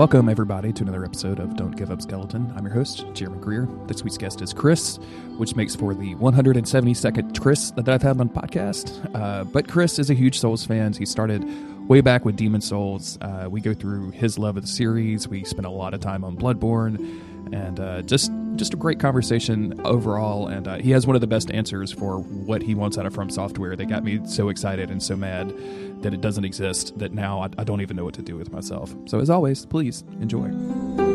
Welcome, everybody, to another episode of Don't Give Up Skeleton. I'm your host, Jeremy Greer. This week's guest is Chris, which makes for the 172nd Chris that I've had on podcast. Uh, but Chris is a huge Souls fan. He started way back with Demon Souls. Uh, we go through his love of the series. We spent a lot of time on Bloodborne, and uh, just just a great conversation overall. And uh, he has one of the best answers for what he wants out of From Software. They got me so excited and so mad that it doesn't exist that now I, I don't even know what to do with myself. So as always, please enjoy.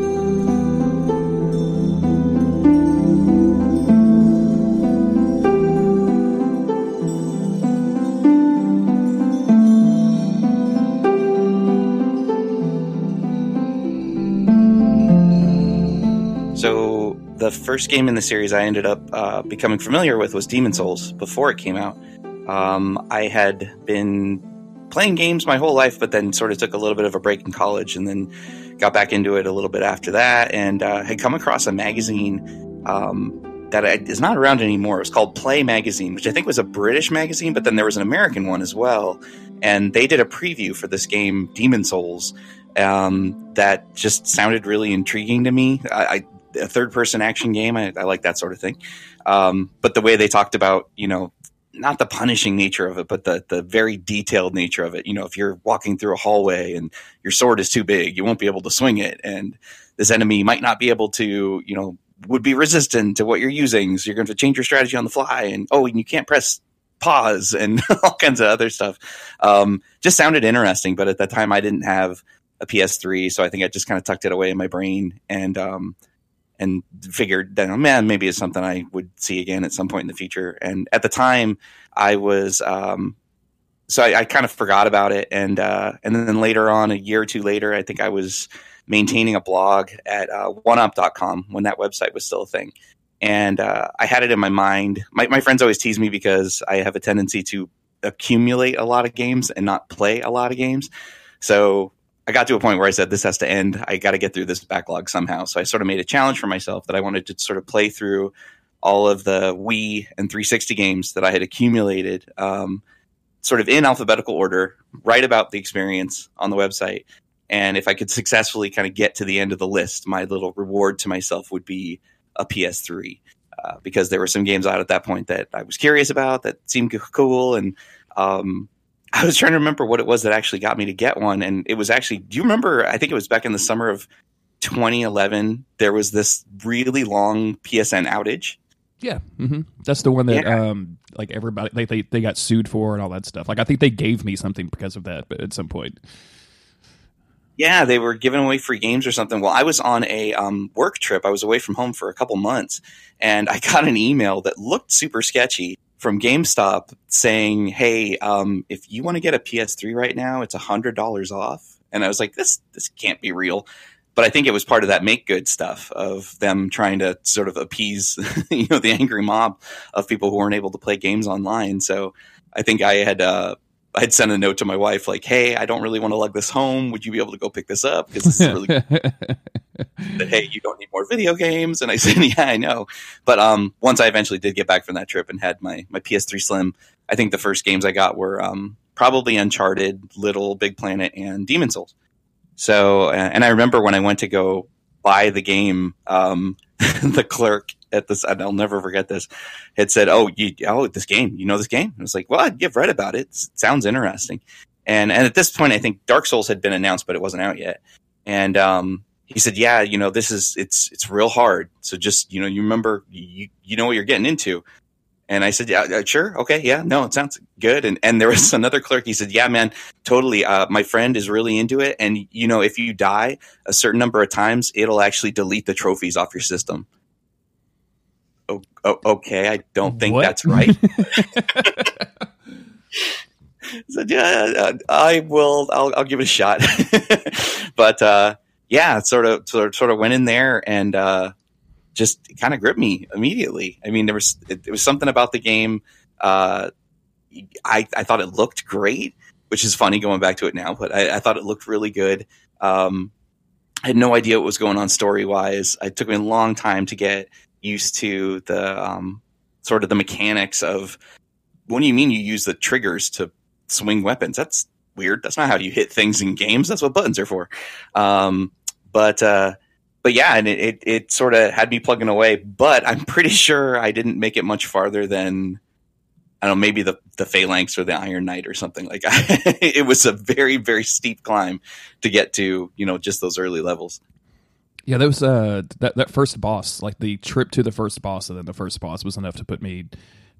The first game in the series I ended up uh, becoming familiar with was Demon Souls before it came out. Um, I had been playing games my whole life, but then sort of took a little bit of a break in college and then got back into it a little bit after that and uh, had come across a magazine um, that is not around anymore. It was called Play Magazine, which I think was a British magazine, but then there was an American one as well. And they did a preview for this game, Demon Souls, um, that just sounded really intriguing to me. I, I a third person action game. I, I, like that sort of thing. Um, but the way they talked about, you know, not the punishing nature of it, but the the very detailed nature of it. You know, if you're walking through a hallway and your sword is too big, you won't be able to swing it, and this enemy might not be able to, you know, would be resistant to what you're using. So you're going to change your strategy on the fly, and oh, and you can't press pause and all kinds of other stuff. Um, just sounded interesting, but at that time I didn't have a PS3, so I think I just kind of tucked it away in my brain and um, and figured that, oh, man, maybe it's something I would see again at some point in the future. And at the time, I was, um, so I, I, kind of forgot about it. And, uh, and then later on, a year or two later, I think I was maintaining a blog at uh, oneup.com when that website was still a thing. And uh, I had it in my mind. My, my friends always tease me because I have a tendency to accumulate a lot of games and not play a lot of games. So I got to a point where I said, this has to end. I got to get through this backlog somehow. So I sort of made a challenge for myself that I wanted to sort of play through all of the Wii and 360 games that I had accumulated, um, sort of in alphabetical order, write about the experience on the website. And if I could successfully kind of get to the end of the list, my little reward to myself would be a PS3. Uh, because there were some games out at that point that I was curious about that seemed cool. And um, I was trying to remember what it was that actually got me to get one, and it was actually. Do you remember? I think it was back in the summer of 2011. There was this really long PSN outage. Yeah, mm-hmm. that's the one that yeah. um, like everybody they, they they got sued for and all that stuff. Like I think they gave me something because of that, but at some point. Yeah, they were giving away free games or something. Well, I was on a um, work trip. I was away from home for a couple months, and I got an email that looked super sketchy from GameStop saying, "Hey, um, if you want to get a PS3 right now, it's hundred dollars off." And I was like, "This this can't be real." But I think it was part of that make good stuff of them trying to sort of appease, you know, the angry mob of people who weren't able to play games online. So I think I had uh, I'd sent a note to my wife like, "Hey, I don't really want to lug this home. Would you be able to go pick this up? Because this is really that, hey, you don't need more video games." And I said, "Yeah, I know." But um, once I eventually did get back from that trip and had my my PS3 Slim, I think the first games I got were um, probably Uncharted, Little Big Planet, and Demon Souls. So, and I remember when I went to go buy the game, um, the clerk at this, and I'll never forget this, had said, "Oh, you, oh, this game, you know this game?" I was like, "Well, I'd you've read about it. it sounds interesting." And and at this point, I think Dark Souls had been announced, but it wasn't out yet. And um, he said, "Yeah, you know, this is it's it's real hard. So just you know, you remember you you know what you're getting into." And I said, yeah, sure. Okay. Yeah. No, it sounds good. And, and there was another clerk. He said, yeah, man, totally. Uh, my friend is really into it. And, you know, if you die a certain number of times, it'll actually delete the trophies off your system. Oh, oh okay. I don't think what? that's right. said, yeah, I will, I'll, I'll give it a shot. but, uh, yeah, sort of, sort of, sort of went in there and, uh, just kind of gripped me immediately. I mean, there was it, it was something about the game. Uh, I I thought it looked great, which is funny going back to it now, but I, I thought it looked really good. Um, I had no idea what was going on story wise. It took me a long time to get used to the um, sort of the mechanics of. What do you mean you use the triggers to swing weapons? That's weird. That's not how you hit things in games. That's what buttons are for. Um, but uh, but yeah, and it it, it sort of had me plugging away. But I'm pretty sure I didn't make it much farther than I don't know, maybe the the Phalanx or the Iron Knight or something like. that. it was a very very steep climb to get to you know just those early levels. Yeah, that was uh that that first boss, like the trip to the first boss, and then the first boss was enough to put me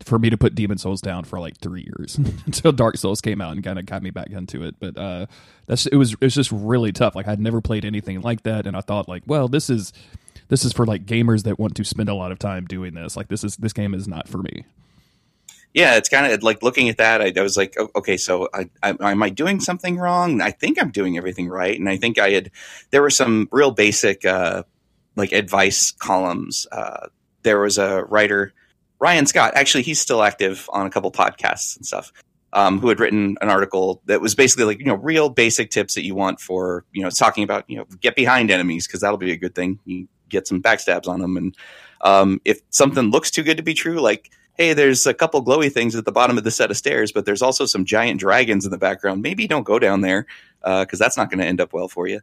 for me to put Demon Souls down for like three years until Dark Souls came out and kind of got me back into it. But uh, that's it was it was just really tough. Like I'd never played anything like that, and I thought like, well, this is this is for like gamers that want to spend a lot of time doing this. Like this is this game is not for me. Yeah, it's kind of like looking at that. I, I was like, okay, so I, I, am I doing something wrong? I think I'm doing everything right, and I think I had. There were some real basic uh, like advice columns. Uh, there was a writer Ryan Scott, actually, he's still active on a couple podcasts and stuff. Um, who had written an article that was basically like you know real basic tips that you want for you know talking about you know get behind enemies because that'll be a good thing. You get some backstabs on them, and um, if something looks too good to be true, like hey, there's a couple glowy things at the bottom of the set of stairs, but there's also some giant dragons in the background. Maybe don't go down there because uh, that's not going to end up well for you.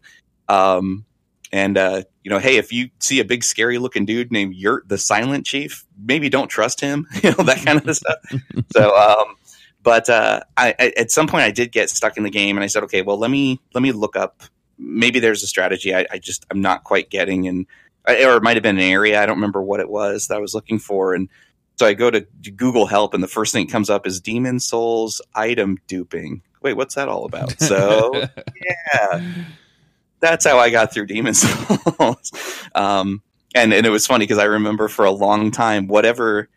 Um, and uh, you know, hey, if you see a big scary looking dude named Yurt the Silent Chief, maybe don't trust him. You know that kind of stuff. So, um, but uh, I, I, at some point I did get stuck in the game, and I said, okay, well, let me let me look up. Maybe there's a strategy I, I just I'm not quite getting, and or it might have been an area I don't remember what it was that I was looking for, and so I go to Google Help, and the first thing that comes up is Demon Souls item duping. Wait, what's that all about? So yeah that's how I got through Demon Souls. um, and and it was funny because I remember for a long time, whatever,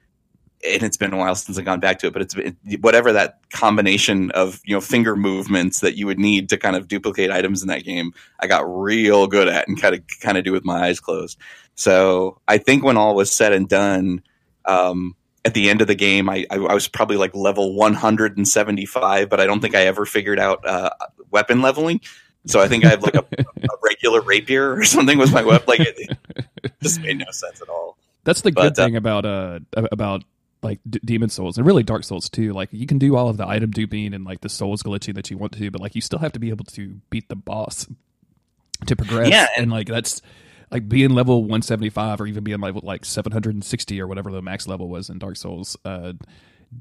and it's been a while since I've gone back to it, but it's been, whatever that combination of you know finger movements that you would need to kind of duplicate items in that game, I got real good at and kind of kind of do with my eyes closed. So I think when all was said and done. Um, at the end of the game, I, I, was probably like level 175, but I don't think I ever figured out uh, weapon leveling. So I think I have like a, a regular rapier or something with my weapon. Like it, it, just made no sense at all. That's the good thing uh, about uh about like D- Demon Souls and really Dark Souls too. Like you can do all of the item duping and like the souls glitching that you want to, but like you still have to be able to beat the boss to progress. Yeah, and, and like that's like being level 175 or even being level like 760 or whatever the max level was in Dark Souls. Uh,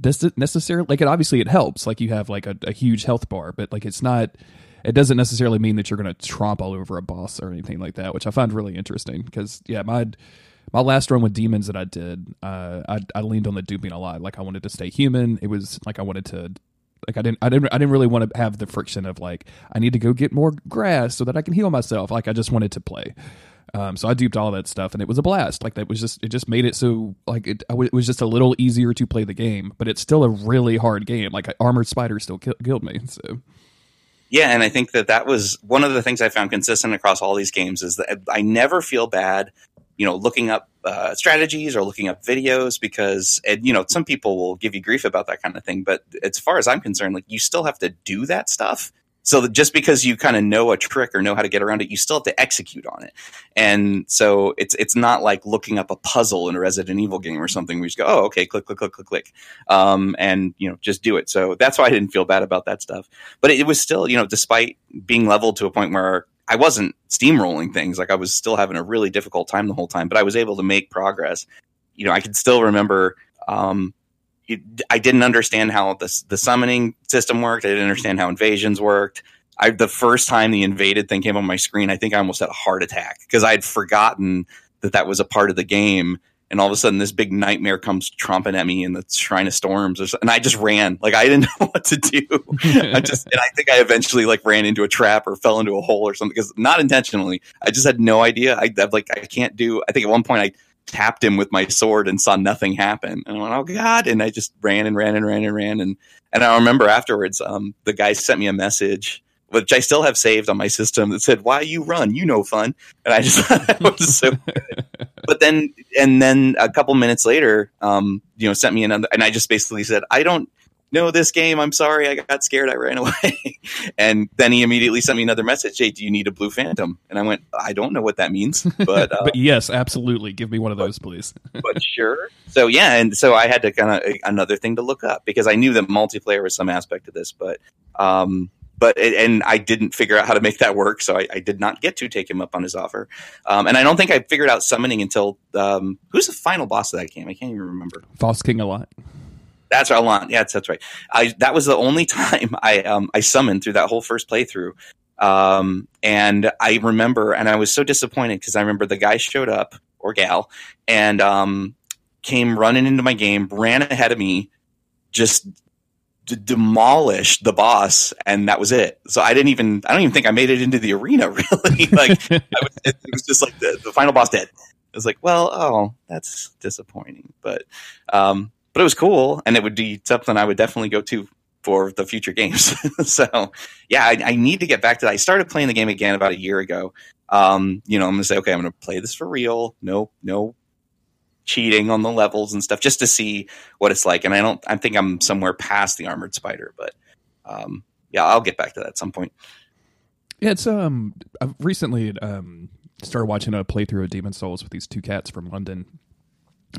doesn't necessarily like it. Obviously, it helps. Like you have like a, a huge health bar, but like it's not it doesn't necessarily mean that you're going to tromp all over a boss or anything like that, which I find really interesting because yeah, my my last run with demons that I did, uh, I, I leaned on the duping a lot. Like I wanted to stay human. It was like I wanted to like I didn't I didn't I didn't really want to have the friction of like I need to go get more grass so that I can heal myself. Like I just wanted to play. Um, so I duped all that stuff, and it was a blast. Like that was just it just made it so like it, it was just a little easier to play the game, but it's still a really hard game. Like Armored Spider still kill, killed me. So yeah, and I think that that was one of the things I found consistent across all these games is that I never feel bad, you know, looking up uh, strategies or looking up videos because, and, you know, some people will give you grief about that kind of thing. But as far as I'm concerned, like you still have to do that stuff so just because you kind of know a trick or know how to get around it, you still have to execute on it. And so it's it's not like looking up a puzzle in a Resident Evil game or something where you just go, oh, okay, click, click, click, click, click, um, and you know just do it. So that's why I didn't feel bad about that stuff. But it, it was still, you know, despite being leveled to a point where I wasn't steamrolling things, like I was still having a really difficult time the whole time, but I was able to make progress. You know, I can still remember. Um, I didn't understand how the the summoning system worked. I didn't understand how invasions worked. I the first time the invaded thing came on my screen, I think I almost had a heart attack because I had forgotten that that was a part of the game. And all of a sudden, this big nightmare comes tromping at me in the Shrine of Storms, and I just ran. Like I didn't know what to do. I just, and I think I eventually like ran into a trap or fell into a hole or something because not intentionally. I just had no idea. I, I like I can't do. I think at one point I tapped him with my sword and saw nothing happen. And I went, oh God. And I just ran and ran and ran and ran. And, and I remember afterwards, um, the guy sent me a message, which I still have saved on my system that said, why you run? You know, fun. And I just thought that was so good. But then, and then a couple minutes later, um, you know, sent me another, and I just basically said, I don't, know this game. I'm sorry. I got scared. I ran away. and then he immediately sent me another message. Hey, do you need a blue phantom? And I went, I don't know what that means, but, uh, but yes, absolutely. Give me one of those, please. but sure. So yeah. And so I had to kind of another thing to look up because I knew that multiplayer was some aspect of this, but, um, but and I didn't figure out how to make that work, so I, I did not get to take him up on his offer. Um, and I don't think I figured out summoning until um, who's the final boss of that game? I can't even remember. False King Allant. That's Allant. Yeah, that's, that's right. I that was the only time I um, I summoned through that whole first playthrough. Um, and I remember, and I was so disappointed because I remember the guy showed up or gal and um, came running into my game, ran ahead of me, just d- demolished the boss, and that was it. So I didn't even, I don't even think I made it into the arena really. like was, it, it, was just like the, the final boss dead. It was like, well, oh, that's disappointing, but um, but it was cool, and it would be something I would definitely go to for the future games. so yeah, I, I, need to get back to that. I started playing the game again about a year ago. Um, you know, I'm gonna say, okay, I'm gonna play this for real. No, no cheating on the levels and stuff, just to see what it's like. And I don't, I think I'm somewhere past the armored spider, but um, yeah, I'll get back to that at some point. Yeah, it's um, I've recently um started watching a playthrough of Demon Souls with these two cats from London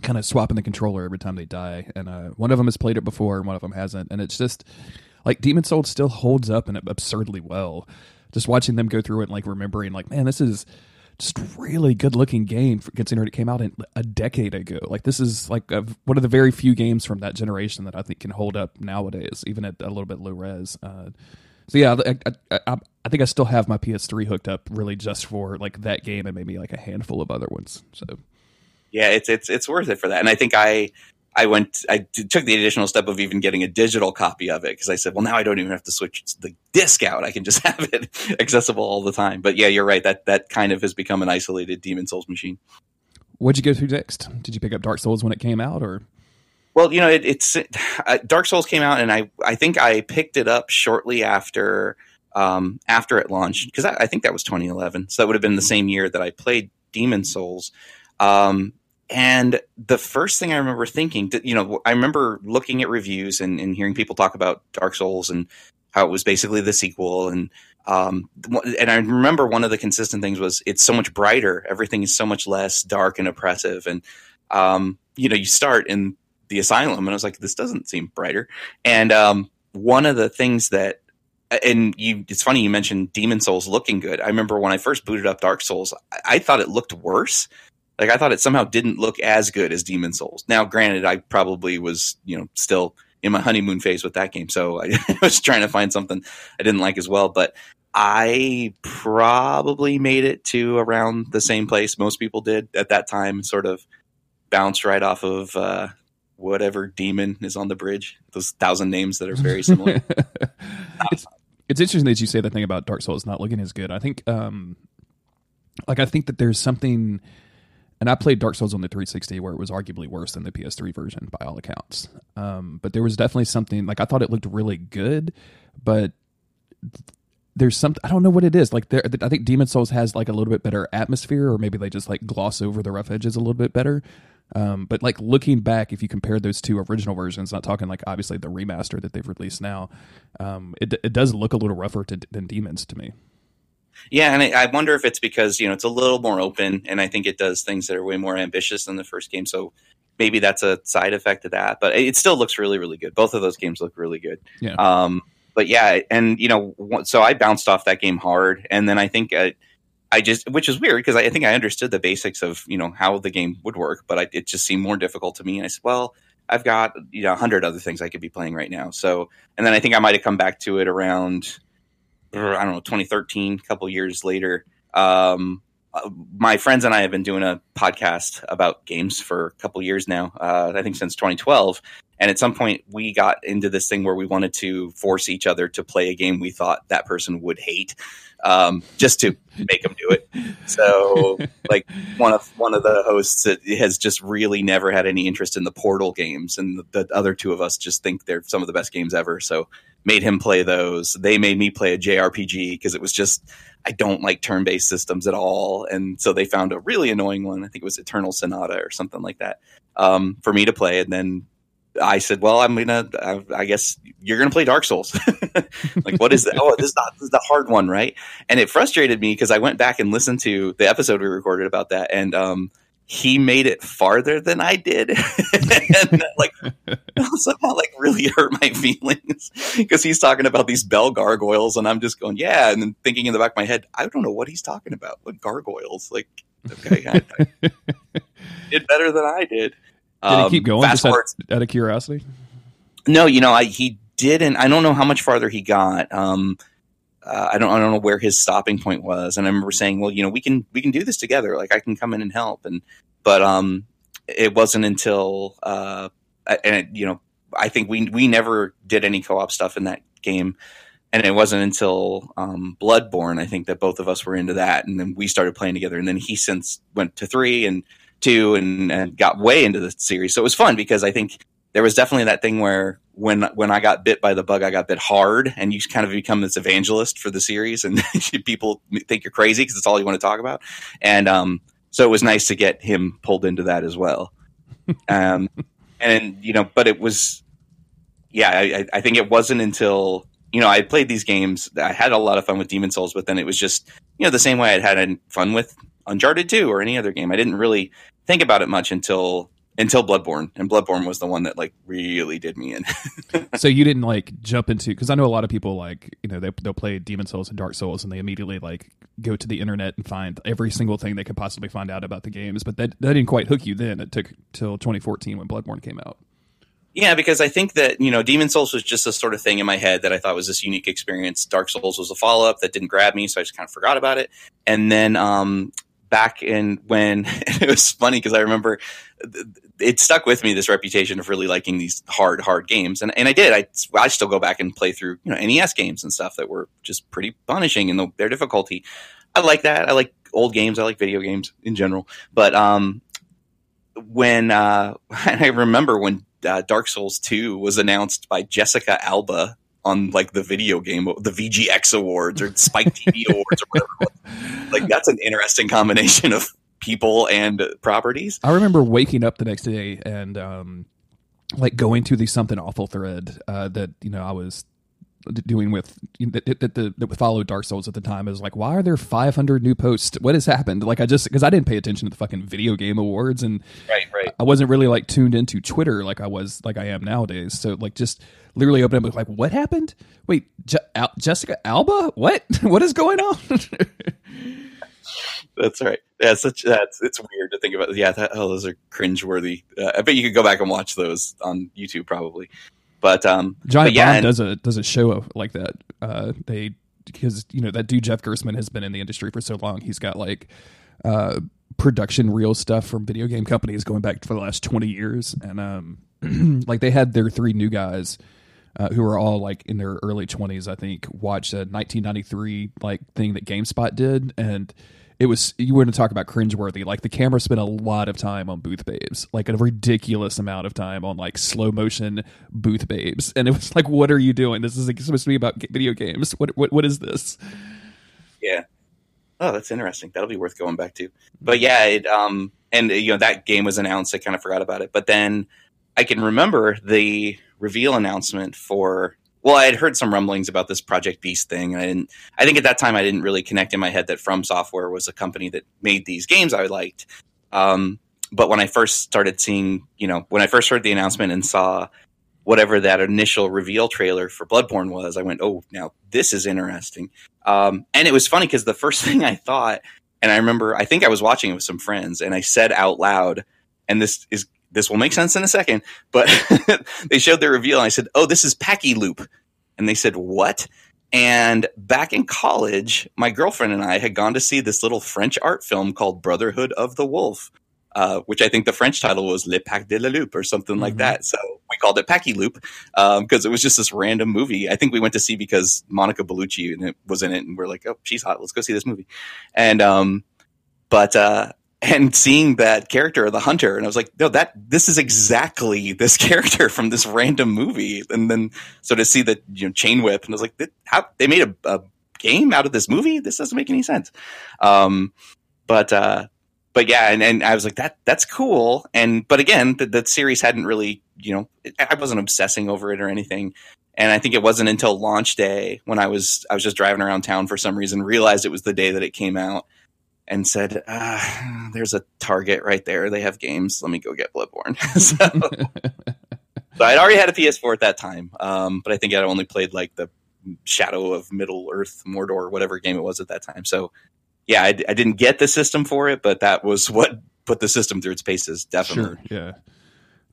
kind of swapping the controller every time they die. And uh, one of them has played it before, and one of them hasn't. And it's just like Demon Souls still holds up and absurdly well. Just watching them go through it and like remembering, like, man, this is just really good looking game for, considering it came out in a decade ago. Like this is like a, one of the very few games from that generation that I think can hold up nowadays, even at a little bit low res. Uh, so yeah, I, I, I, I, think I still have my PS3 hooked up really just for like that game and maybe like a handful of other ones. So yeah, it's it's it's worth it for that. And I think I I went I took the additional step of even getting a digital copy of it because I said, well, now I don't even have to switch the disc out. I can just have it accessible all the time. But yeah, you're right. That that kind of has become an isolated Demon Souls machine. What'd you go through next? Did you pick up Dark Souls when it came out, or? Well, you know, it, it's uh, Dark Souls came out, and I I think I picked it up shortly after um, after it launched because I, I, think that was 2011. So that would have been the same year that I played Demon Souls. Um, and the first thing I remember thinking, you know, I remember looking at reviews and, and hearing people talk about Dark Souls and how it was basically the sequel. And um, and I remember one of the consistent things was it's so much brighter. Everything is so much less dark and oppressive. And um, you know, you start in the asylum, and I was like, this doesn't seem brighter. And um, one of the things that and you it's funny you mentioned demon souls looking good i remember when i first booted up dark souls I, I thought it looked worse like I thought it somehow didn't look as good as Demon Souls. Now, granted, I probably was you know still in my honeymoon phase with that game, so I was trying to find something I didn't like as well. But I probably made it to around the same place most people did at that time. Sort of bounced right off of uh, whatever demon is on the bridge. Those thousand names that are very similar. it's, it's interesting that you say that thing about Dark Souls not looking as good. I think, um, like, I think that there's something and I played Dark Souls on the 360, where it was arguably worse than the PS3 version by all accounts. Um, but there was definitely something like I thought it looked really good, but there's something I don't know what it is. Like there, I think Demon Souls has like a little bit better atmosphere, or maybe they just like gloss over the rough edges a little bit better. Um, but like looking back, if you compare those two original versions, not talking like obviously the remaster that they've released now, um, it it does look a little rougher to, than Demons to me. Yeah, and I, I wonder if it's because you know it's a little more open, and I think it does things that are way more ambitious than the first game. So maybe that's a side effect of that. But it still looks really, really good. Both of those games look really good. Yeah. Um, but yeah, and you know, so I bounced off that game hard, and then I think uh, I just, which is weird because I, I, think I understood the basics of you know how the game would work, but I, it just seemed more difficult to me. And I said, well, I've got you know a hundred other things I could be playing right now. So, and then I think I might have come back to it around I don't know 2013, a couple years later. Um, uh, my friends and I have been doing a podcast about games for a couple years now. Uh, I think since 2012. And at some point, we got into this thing where we wanted to force each other to play a game we thought that person would hate, um, just to make them do it. So, like one of one of the hosts has just really never had any interest in the Portal games, and the, the other two of us just think they're some of the best games ever. So, made him play those. They made me play a JRPG because it was just I don't like turn-based systems at all, and so they found a really annoying one. I think it was Eternal Sonata or something like that um, for me to play, and then I said, "Well, I'm gonna. I, I guess you're gonna play Dark Souls. like, what is that? Oh, this is not this is the hard one, right?" And it frustrated me because I went back and listened to the episode we recorded about that, and um, he made it farther than I did, and like somehow like really hurt my feelings because he's talking about these bell gargoyles, and I'm just going, yeah, and then thinking in the back of my head, I don't know what he's talking about. What gargoyles? Like, okay, I, I did better than I did. Did um, he keep going? Just out, out, of curiosity. No, you know, I he didn't. I don't know how much farther he got. Um, uh, I don't I don't know where his stopping point was. And I remember saying, well, you know, we can we can do this together. Like I can come in and help. And but um, it wasn't until uh, and you know, I think we we never did any co-op stuff in that game. And it wasn't until um, Bloodborne, I think, that both of us were into that, and then we started playing together. And then he since went to three and two, and, and got way into the series. So it was fun because I think there was definitely that thing where when when I got bit by the bug, I got bit hard, and you kind of become this evangelist for the series, and people think you're crazy because it's all you want to talk about. And um, so it was nice to get him pulled into that as well. Um, and you know, but it was, yeah, I, I think it wasn't until you know I played these games. I had a lot of fun with Demon Souls, but then it was just you know the same way I'd had fun with Uncharted 2 or any other game. I didn't really think about it much until until Bloodborne, and Bloodborne was the one that like really did me in. so you didn't like jump into because I know a lot of people like you know they they'll play Demon Souls and Dark Souls and they immediately like go to the internet and find every single thing they could possibly find out about the games, but that that didn't quite hook you. Then it took till 2014 when Bloodborne came out. Yeah, because I think that you know Demon Souls was just a sort of thing in my head that I thought was this unique experience. Dark Souls was a follow up that didn't grab me, so I just kind of forgot about it. And then um, back in when it was funny because I remember it stuck with me this reputation of really liking these hard, hard games, and and I did. I I still go back and play through you know NES games and stuff that were just pretty punishing in the, their difficulty. I like that. I like old games. I like video games in general. But um, when uh, I remember when uh, Dark Souls Two was announced by Jessica Alba on like the video game, the VGX awards or Spike TV awards or whatever. Like that's an interesting combination of people and properties. I remember waking up the next day and um, like going to the something awful thread uh, that you know I was doing with that, that, that, that followed Dark Souls at the time is like, why are there 500 new posts? What has happened? Like, I just because I didn't pay attention to the fucking video game awards, and right, right. I wasn't really like tuned into Twitter like I was like I am nowadays. So like, just literally open up like, what happened? Wait, Je- Al- Jessica Alba? What? what is going on? that's right. Yeah, such that's it's weird to think about. Yeah, that, oh, those are cringeworthy. Uh, I bet you could go back and watch those on YouTube probably. But um, Giant but yeah, Bomb does a does a show like that. Uh, they because you know that dude Jeff Gerstmann has been in the industry for so long. He's got like uh, production reel stuff from video game companies going back for the last twenty years, and um, like they had their three new guys. Uh, who are all like in their early 20s, I think, watched a 1993 like thing that GameSpot did, and it was you were to talk about cringeworthy. Like the camera spent a lot of time on booth babes, like a ridiculous amount of time on like slow motion booth babes, and it was like, what are you doing? This is like, supposed to be about video games. What what what is this? Yeah. Oh, that's interesting. That'll be worth going back to. But yeah, it um and you know that game was announced. I kind of forgot about it, but then I can remember the reveal announcement for well, I had heard some rumblings about this Project Beast thing, and I didn't. I think at that time I didn't really connect in my head that From Software was a company that made these games I liked. Um, but when I first started seeing, you know, when I first heard the announcement and saw whatever that initial reveal trailer for Bloodborne was, I went, "Oh, now this is interesting." Um, and it was funny because the first thing I thought, and I remember, I think I was watching it with some friends, and I said out loud, and this is this will make sense in a second. But they showed their reveal, and I said, "Oh, this is Packy Loop," and they said, "What?" And back in college, my girlfriend and I had gone to see this little French art film called Brotherhood of the Wolf, uh, which I think the French title was Le Pack de la Loup or something mm-hmm. like that. So we called it Packy Loop because um, it was just this random movie. I think we went to see because Monica Bellucci was in it, and we are like, "Oh, she's hot. Let's go see this movie." And um, but uh, and seeing that character, the hunter, and I was like, no, that this is exactly this character from this random movie. And then so to see the you know chain whip, and I was like, how they made a, a game out of this movie? This doesn't make any sense. Um, but uh, but yeah, and, and I was like, that that's cool. And but again, the, the series hadn't really, you know, I wasn't obsessing over it or anything. And I think it wasn't until launch day when I was I was just driving around town for some reason, realized it was the day that it came out and said, ah, "There's a Target right there. They have games. Let me go get Bloodborne." so, so, I'd already had a PS4 at that time, um, but I think I'd only played like the Shadow of Middle Earth, Mordor, whatever game it was at that time. So, yeah, I, I didn't get the system for it, but that was what put the system through its paces. Definitely, sure, yeah.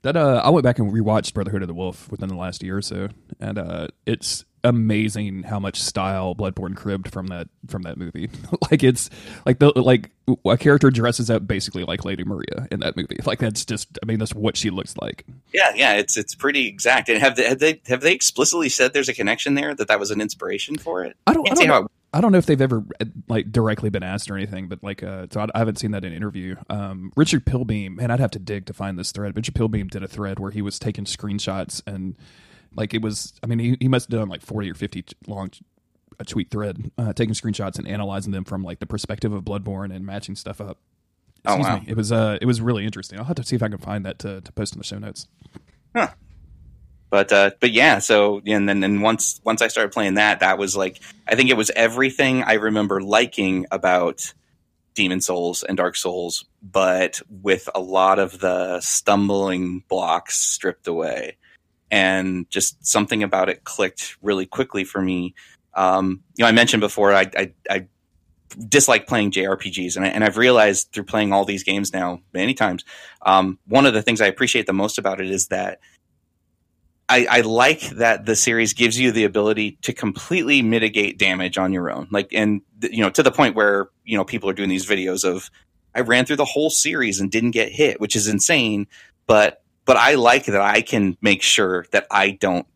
That uh, I went back and rewatched Brotherhood of the Wolf within the last year or so, and uh, it's amazing how much style Bloodborne cribbed from that from that movie. like it's like the like a character dresses up basically like Lady Maria in that movie. Like that's just I mean that's what she looks like. Yeah, yeah, it's it's pretty exact. And have they have they have they explicitly said there's a connection there that that was an inspiration for it? I don't. I don't know. I don't know if they've ever like directly been asked or anything, but like, uh, so I, I haven't seen that in an interview. Um, Richard Pilbeam, man, I'd have to dig to find this thread. Richard Pilbeam did a thread where he was taking screenshots and like it was. I mean, he, he must have done like forty or fifty long a tweet thread, uh, taking screenshots and analyzing them from like the perspective of Bloodborne and matching stuff up. Oh, Excuse oh wow! Me. It was uh, it was really interesting. I'll have to see if I can find that to, to post in the show notes. Huh but uh, but yeah, so and then and once once I started playing that, that was like I think it was everything I remember liking about Demon Souls and Dark Souls, but with a lot of the stumbling blocks stripped away, and just something about it clicked really quickly for me. Um, you know, I mentioned before I, I, I dislike playing JRPGs, and, I, and I've realized through playing all these games now many times, um, one of the things I appreciate the most about it is that I, I, like that the series gives you the ability to completely mitigate damage on your own. Like, and you know, to the point where you know people are doing these videos of I ran through the whole series and didn't get hit, which is insane. But but I like that I can make sure that I don't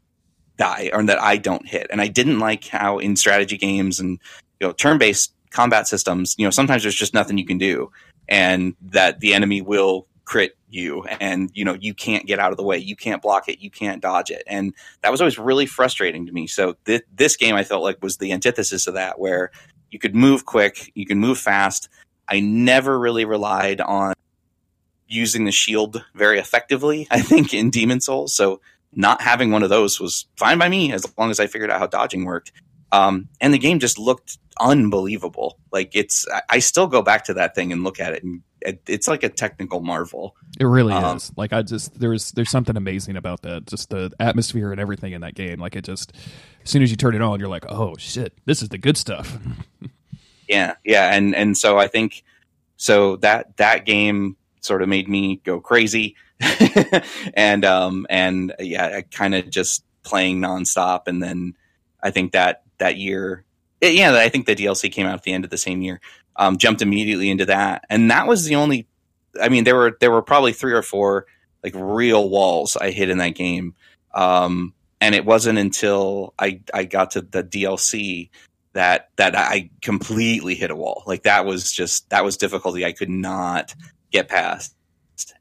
die or that I don't hit. And I didn't like how in strategy games and you know turn based combat systems, you know, sometimes there's just nothing you can do, and that the enemy will crit you and you know you can't get out of the way. You can't block it. You can't dodge it. And that was always really frustrating to me. So th- this game i felt like was the antithesis of that where you could move quick you can move fast. I never really relied on using the shield very effectively i think in demon souls so not having one of those was fine by me as long as i figured out how dodging worked um, and the game just looked unbelievable like it's i still go back to that thing and look at it and it's like a technical marvel. It really um, is. Like I just there's there's something amazing about that. Just the atmosphere and everything in that game. Like it just as soon as you turn it on, you're like, oh shit, this is the good stuff. yeah, yeah, and and so I think so that that game sort of made me go crazy, and um and yeah, kind of just playing nonstop, and then I think that that year. Yeah, I think the DLC came out at the end of the same year um, jumped immediately into that, and that was the only. I mean, there were there were probably three or four like real walls I hit in that game, um, and it wasn't until I I got to the DLC that that I completely hit a wall. Like that was just that was difficulty I could not get past,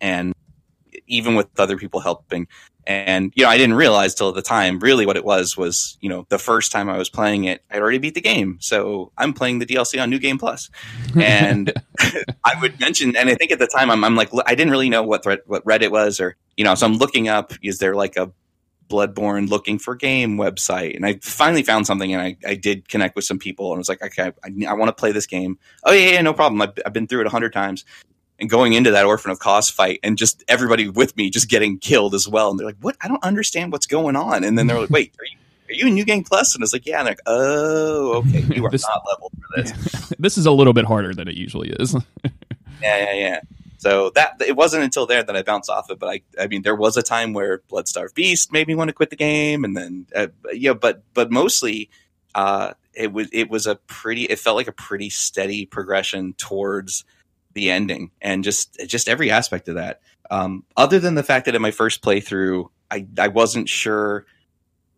and even with other people helping, and, you know, I didn't realize till the time really what it was was, you know, the first time I was playing it, I'd already beat the game. So I'm playing the DLC on New Game Plus. And I would mention, and I think at the time I'm, I'm like, I didn't really know what thread, what Reddit was or, you know, so I'm looking up, is there like a Bloodborne looking for game website? And I finally found something and I, I did connect with some people and was like, okay, I, I want to play this game. Oh, yeah, yeah, no problem. I've, I've been through it a hundred times and going into that Orphan of Kos fight and just everybody with me just getting killed as well. And they're like, what? I don't understand what's going on. And then they're like, wait, are you, are you in New Game Plus? And it's like, yeah. And they're like, oh, okay. You are this, not leveled for this. this is a little bit harder than it usually is. yeah, yeah, yeah. So that it wasn't until there that I bounced off it. But I, I mean, there was a time where Bloodstarved Beast made me want to quit the game, and then uh, yeah, but but mostly, uh, it was it was a pretty. It felt like a pretty steady progression towards the ending and just just every aspect of that. Um, other than the fact that in my first playthrough, I I wasn't sure.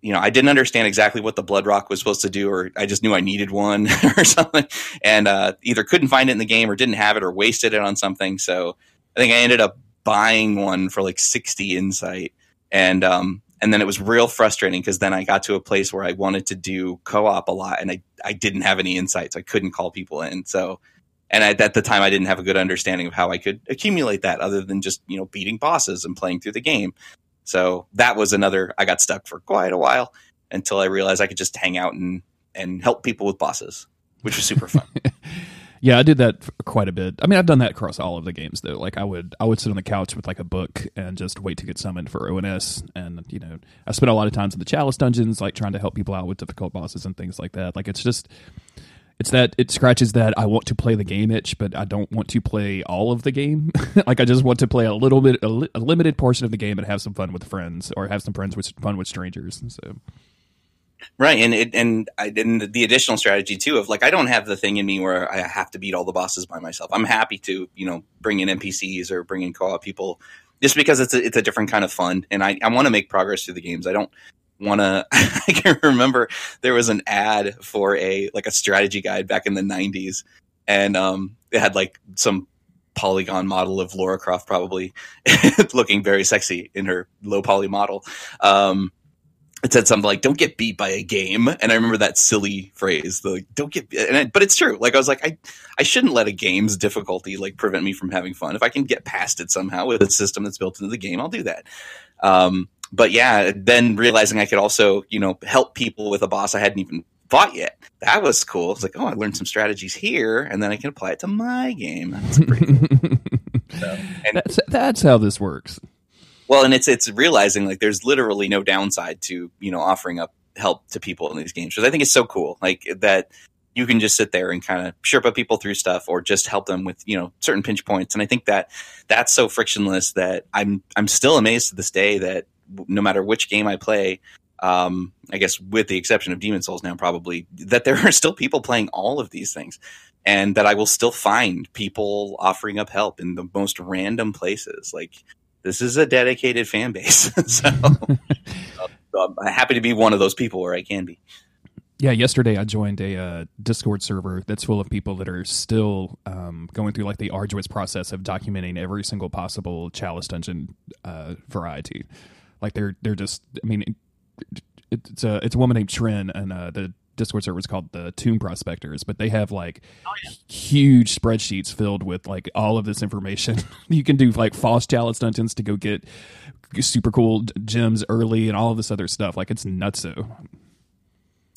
You know, I didn't understand exactly what the blood rock was supposed to do, or I just knew I needed one or something, and uh, either couldn't find it in the game or didn't have it or wasted it on something. So I think I ended up buying one for like sixty insight, and um, and then it was real frustrating because then I got to a place where I wanted to do co-op a lot, and I I didn't have any insight, So I couldn't call people in, so and at the time I didn't have a good understanding of how I could accumulate that other than just you know beating bosses and playing through the game. So that was another. I got stuck for quite a while until I realized I could just hang out and and help people with bosses, which was super fun. Yeah, I did that quite a bit. I mean, I've done that across all of the games though. Like I would I would sit on the couch with like a book and just wait to get summoned for ONS and you know, I spent a lot of times in the chalice dungeons like trying to help people out with difficult bosses and things like that. Like it's just it's that it scratches that I want to play the game itch, but I don't want to play all of the game. like I just want to play a little bit, a, li- a, limited portion of the game, and have some fun with friends, or have some friends with fun with strangers. So Right, and it, and I and the additional strategy too of like I don't have the thing in me where I have to beat all the bosses by myself. I'm happy to you know bring in NPCs or bring in co-op people just because it's a, it's a different kind of fun, and I, I want to make progress through the games. I don't want to. I can remember there was an ad for a like a strategy guide back in the '90s, and um, it had like some polygon model of Laura Croft probably looking very sexy in her low poly model. Um, it said something like "Don't get beat by a game," and I remember that silly phrase, the "Don't get." I, but it's true. Like I was like, I I shouldn't let a game's difficulty like prevent me from having fun. If I can get past it somehow with a system that's built into the game, I'll do that. Um, but yeah, then realizing I could also you know help people with a boss I hadn't even fought yet. That was cool. It's like, oh, I learned some strategies here, and then I can apply it to my game. That's pretty cool. so, and, that's that's how this works. Well, and it's it's realizing like there's literally no downside to you know offering up help to people in these games, because I think it's so cool. Like that you can just sit there and kind of sherpa people through stuff or just help them with you know certain pinch points and i think that that's so frictionless that i'm i'm still amazed to this day that no matter which game i play um, i guess with the exception of demon souls now probably that there are still people playing all of these things and that i will still find people offering up help in the most random places like this is a dedicated fan base. so, so, I'm happy to be one of those people where I can be. Yeah, yesterday I joined a uh, Discord server that's full of people that are still um, going through like the arduous process of documenting every single possible Chalice dungeon uh, variety. Like they're they're just, I mean, it, it's a it's a woman named Trin, and uh, the Discord server is called the Tomb Prospectors, but they have like oh, yeah. huge spreadsheets filled with like all of this information. you can do like false chalice dungeons to go get super cool gems early and all of this other stuff. Like it's nuts. So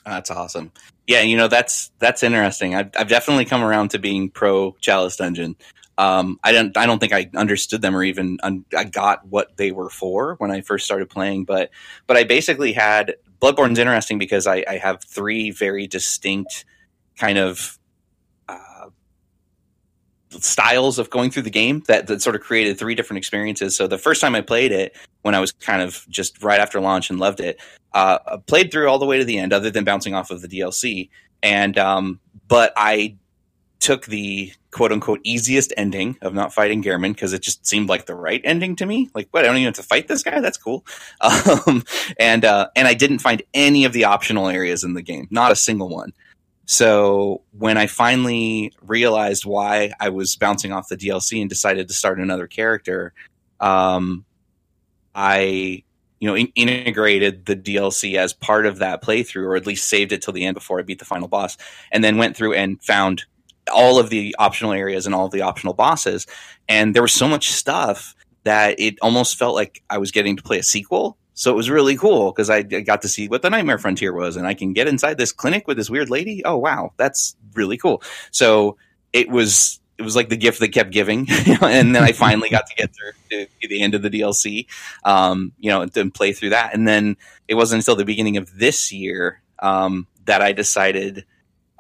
that's awesome. Yeah, you know that's that's interesting. I've, I've definitely come around to being pro chalice dungeon. Um, I don't I don't think I understood them or even un- I got what they were for when I first started playing. But but I basically had Bloodborne's interesting because I, I have three very distinct kind of uh, styles of going through the game that, that sort of created three different experiences. So the first time I played it, when I was kind of just right after launch and loved it, uh, played through all the way to the end, other than bouncing off of the DLC. And um, but I took the quote unquote easiest ending of not fighting Gehrman because it just seemed like the right ending to me. Like, what? I don't even have to fight this guy. That's cool. Um, and uh, and I didn't find any of the optional areas in the game, not a single one. So when I finally realized why I was bouncing off the DLC and decided to start another character, um, I you know in- integrated the DLC as part of that playthrough, or at least saved it till the end before I beat the final boss, and then went through and found all of the optional areas and all of the optional bosses. And there was so much stuff that it almost felt like I was getting to play a sequel. So it was really cool because I got to see what the Nightmare Frontier was, and I can get inside this clinic with this weird lady. Oh wow, that's really cool. So it was it was like the gift that kept giving, and then I finally got to get through to the end of the DLC, um, you know, and play through that. And then it wasn't until the beginning of this year um, that I decided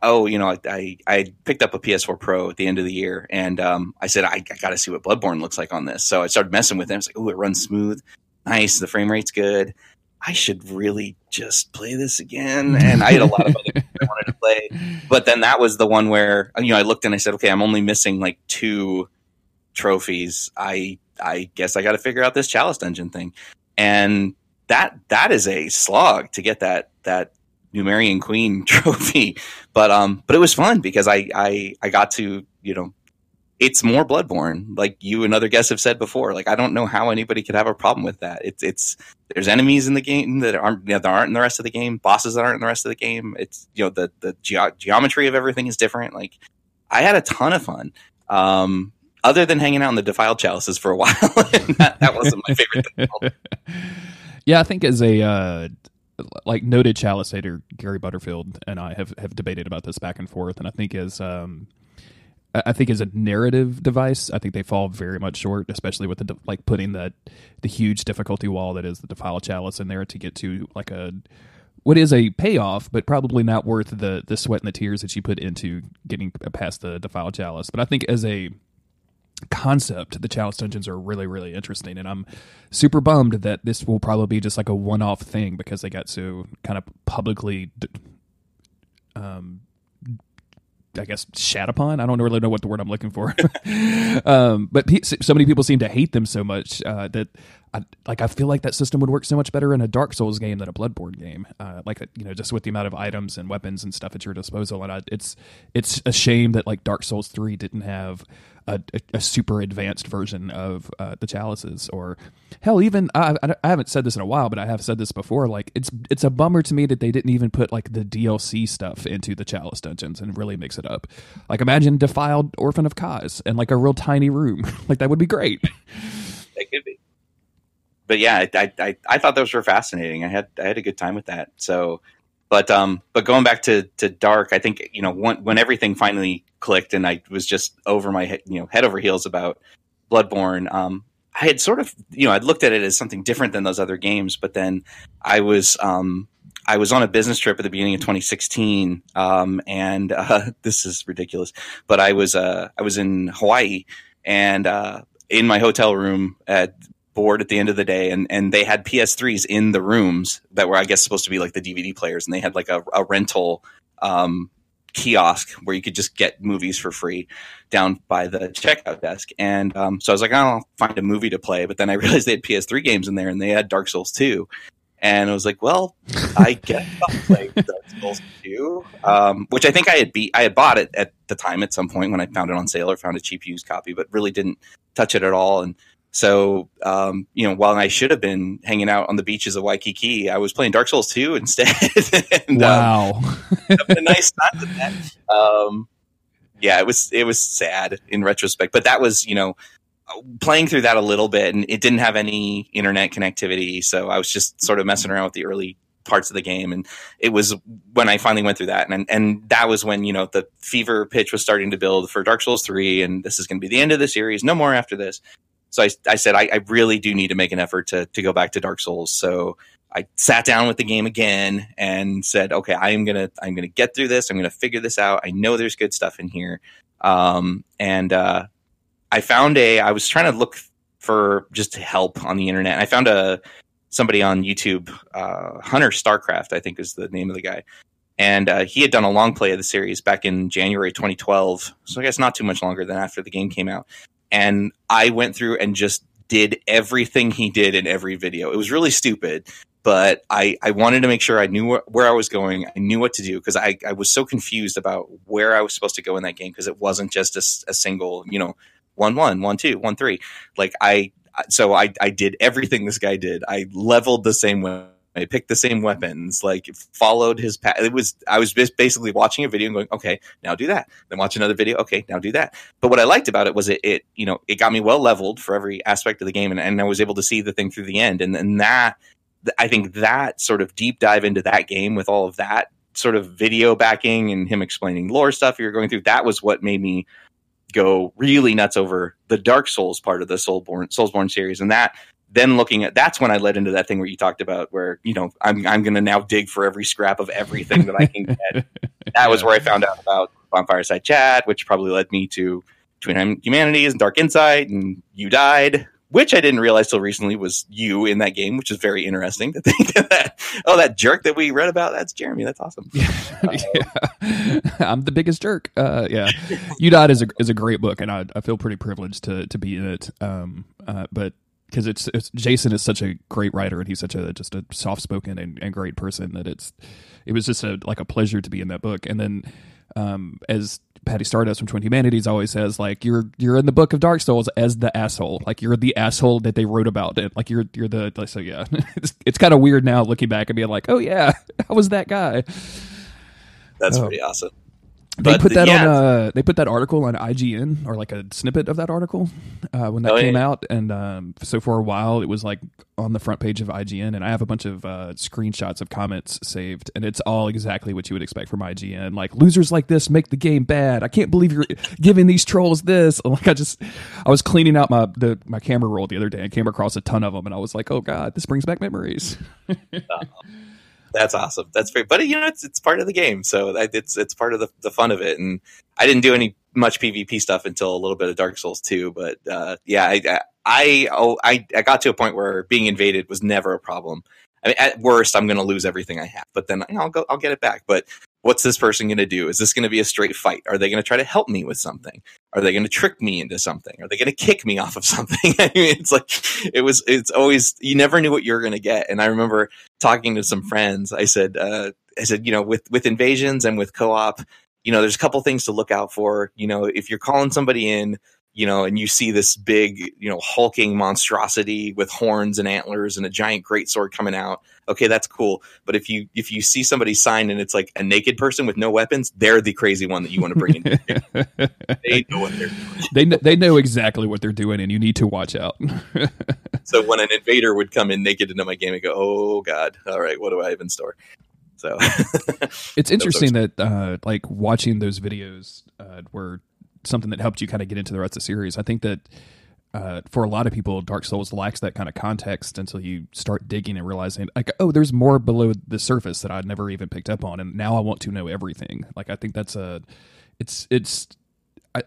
oh, you know, I, I picked up a PS4 Pro at the end of the year, and um, I said I, I got to see what Bloodborne looks like on this. So I started messing with it. I was like, oh, it runs smooth, nice. The frame rate's good. I should really just play this again. And I had a lot of other games I wanted to play, but then that was the one where you know I looked and I said, okay, I'm only missing like two trophies. I I guess I got to figure out this Chalice Dungeon thing, and that that is a slog to get that that Pthumerian Queen trophy. But um, but it was fun because I I I got to you know, it's more Bloodborne, like you and other guests have said before. Like I don't know how anybody could have a problem with that. It's it's there's enemies in the game that aren't you know, that aren't in the rest of the game, bosses that aren't in the rest of the game. It's you know the the ge- geometry of everything is different. Like I had a ton of fun. Um, other than hanging out in the defiled chalices for a while, that, that wasn't my favorite thing. Yeah, I think as a uh, like noted chalice hater Gary Butterfield and I have, have debated about this back and forth, and I think as um, I think as a narrative device, I think they fall very much short, especially with the like putting the the huge difficulty wall that is the defile chalice in there to get to like a what is a payoff, but probably not worth the the sweat and the tears that you put into getting past the defile chalice. But I think as a concept, the chalice dungeons are really really interesting, and I'm super bummed that this will probably be just like a one off thing because they got so kind of publicly. Um, I guess shat upon. I don't really know what the word I'm looking for. um, but pe- so many people seem to hate them so much uh, that I, like I feel like that system would work so much better in a Dark Souls game than a Bloodborne game. Uh, like you know, just with the amount of items and weapons and stuff at your disposal. And I, it's it's a shame that like Dark Souls three didn't have a, a, super advanced version of uh, the chalices, or hell, even I, I haven't said this in a while, but I have said this before. Like it's it's a bummer to me that they didn't even put like the DLC stuff into the chalice dungeons and really mix it up. Like imagine defiled Orphan of Kos and like a real tiny room. like that would be great. It could be but yeah, I, I, I thought those were fascinating. I had I had a good time with that. So, but um, but going back to to Dark, I think you know when when everything finally clicked and I was just over my head, you know, head over heels about Bloodborne. Um, I had sort of you know I'd looked at it as something different than those other games, but then I was um I was on a business trip at the beginning of 2016, um, and uh, this is ridiculous. But I was uh, I was in Hawaii, and uh, in my hotel room at bored at the end of the day and, and they had PS3s in the rooms that were I guess supposed to be like the DVD players and they had like a, a rental um, kiosk where you could just get movies for free down by the checkout desk. And um, so I was like I'll find a movie to play but then I realized they had PS3 games in there and they had Dark Souls 2 and I was like well I guess I'll play Dark Souls 2 um, which I think I had beat I had bought it at the time at some point when I found it on sale or found a cheap used copy but really didn't touch it at all. And so, um, you know, while I should have been hanging out on the beaches of Waikiki, I was playing Dark Souls 2 instead. and, wow. Um, a nice time with that. Um, yeah, it was, it was sad in retrospect, but that was, you know, playing through that a little bit and it didn't have any internet connectivity. So I was just sort of messing around with the early parts of the game. And it was when I finally went through that. And, and that was when, you know, the fever pitch was starting to build for Dark Souls 3. And this is going to be the end of the series. No more after this. So I, I said, I, I, really do need to make an effort to, to go back to Dark Souls. So I sat down with the game again and said, okay, I am going to, I'm going to get through this. I'm going to figure this out. I know there's good stuff in here. Um, and, uh, I found a, I was trying to look for just help on the internet. I found a, somebody on YouTube, uh, Hunter Starcraft, I think is the name of the guy. And uh, he had done a long play of the series back in January 2012. So I guess not too much longer than after the game came out and I went through and just did everything he did in every video. It was really stupid, but I, I wanted to make sure I knew wh- where I was going. I knew what to do because I, I was so confused about where I was supposed to go in that game because it wasn't just a, a, single, you know, one, one, one, two, one, three. Like I, so I, I did everything this guy did. I leveled the same way I picked the same weapons, like followed his path. It was I was just basically watching a video and going, okay, now do that. Then watch another video, okay, now do that. But what I liked about it was it, it you know, it got me well leveled for every aspect of the game, and, and I was able to see the thing through the end. And then that I think that sort of deep dive into that game with all of that sort of video backing and him explaining lore stuff you're going through, that was what made me go really nuts over the Dark Souls part of the Soulsborne Soulsborne series, and that then looking at that's when I led into that thing where you talked about where you know I'm I'm going to now dig for every scrap of everything that I can get. that was where I found out about Bonfireside Chat, which probably led me to Between Humanities and Dark Insight, and You Died, which I didn't realize till recently was you in that game, which is very interesting to think that. Oh, that jerk that we read about, that's Jeremy. That's awesome. Yeah. yeah. I'm the biggest jerk. Uh, yeah, You Died is a is a great book, and I, I feel pretty privileged to to be in it. Um, uh, but because it's, it's, Jason is such a great writer and he's such a just a soft spoken and, and, great person that it's it was just a like a pleasure to be in that book. And then um, as Patty Stardust from Twin Humanities always says, like you're you're in the book of Dark Souls as the asshole, like you're the asshole that they wrote about it, like you're you're the like, so yeah. it's, it's kind of weird now looking back and being like, oh yeah, I was that guy. That's oh. pretty awesome. They put that yeah. on. Uh, they put that article on IGN or like a snippet of that article uh, when that Oh, came yeah. out, and um, so for a while it was like on the front page of IGN, and I have a bunch of uh, screenshots of comments saved, and it's all exactly what you would expect from IGN. Like losers like this make the game bad. I can't believe you're giving these trolls this. Like I just, I was cleaning out my the my camera roll the other day and came across a ton of them, and I was like, oh god, this brings back memories. That's awesome. That's great. But you know, it's it's part of the game, so it's it's part of the, the fun of it. And I didn't do any much PvP stuff until a little bit of Dark Souls 2. But uh, yeah, I I I, oh, I got to a point where being invaded was never a problem. I mean, at worst, I'm going to lose everything I have, but then you know, I'll go I'll get it back. But what's this person going to do? Is this going to be a straight fight? Are they going to try to help me with something? Are they going to trick me into something? Are they going to kick me off of something? I mean, it's like it was. It's always you never knew what you were going to get. And I remember talking to some friends. I said, uh, I said, you know, with with invasions and with co-op, you know, there's a couple things to look out for. You know, if you're calling somebody in, you know, and you see this big, you know, hulking monstrosity with horns and antlers and a giant greatsword coming out, okay, that's cool. But if you if you see somebody sign and it's like a naked person with no weapons, they're the crazy one that you want to bring in. they know what they're doing. they kn- they know exactly what they're doing, and you need to watch out. So when an invader would come in naked into my game, and go, oh god, all right, what do I have in store? So It's interesting that uh, like watching those videos uh, were something that helped you kind of get into the rest of the series. I think that uh, for a lot of people, Dark Souls lacks that kind of context until you start digging and realizing, like, oh, there's more below the surface that I'd never even picked up on, and now I want to know everything. Like, I think that's a, it's it's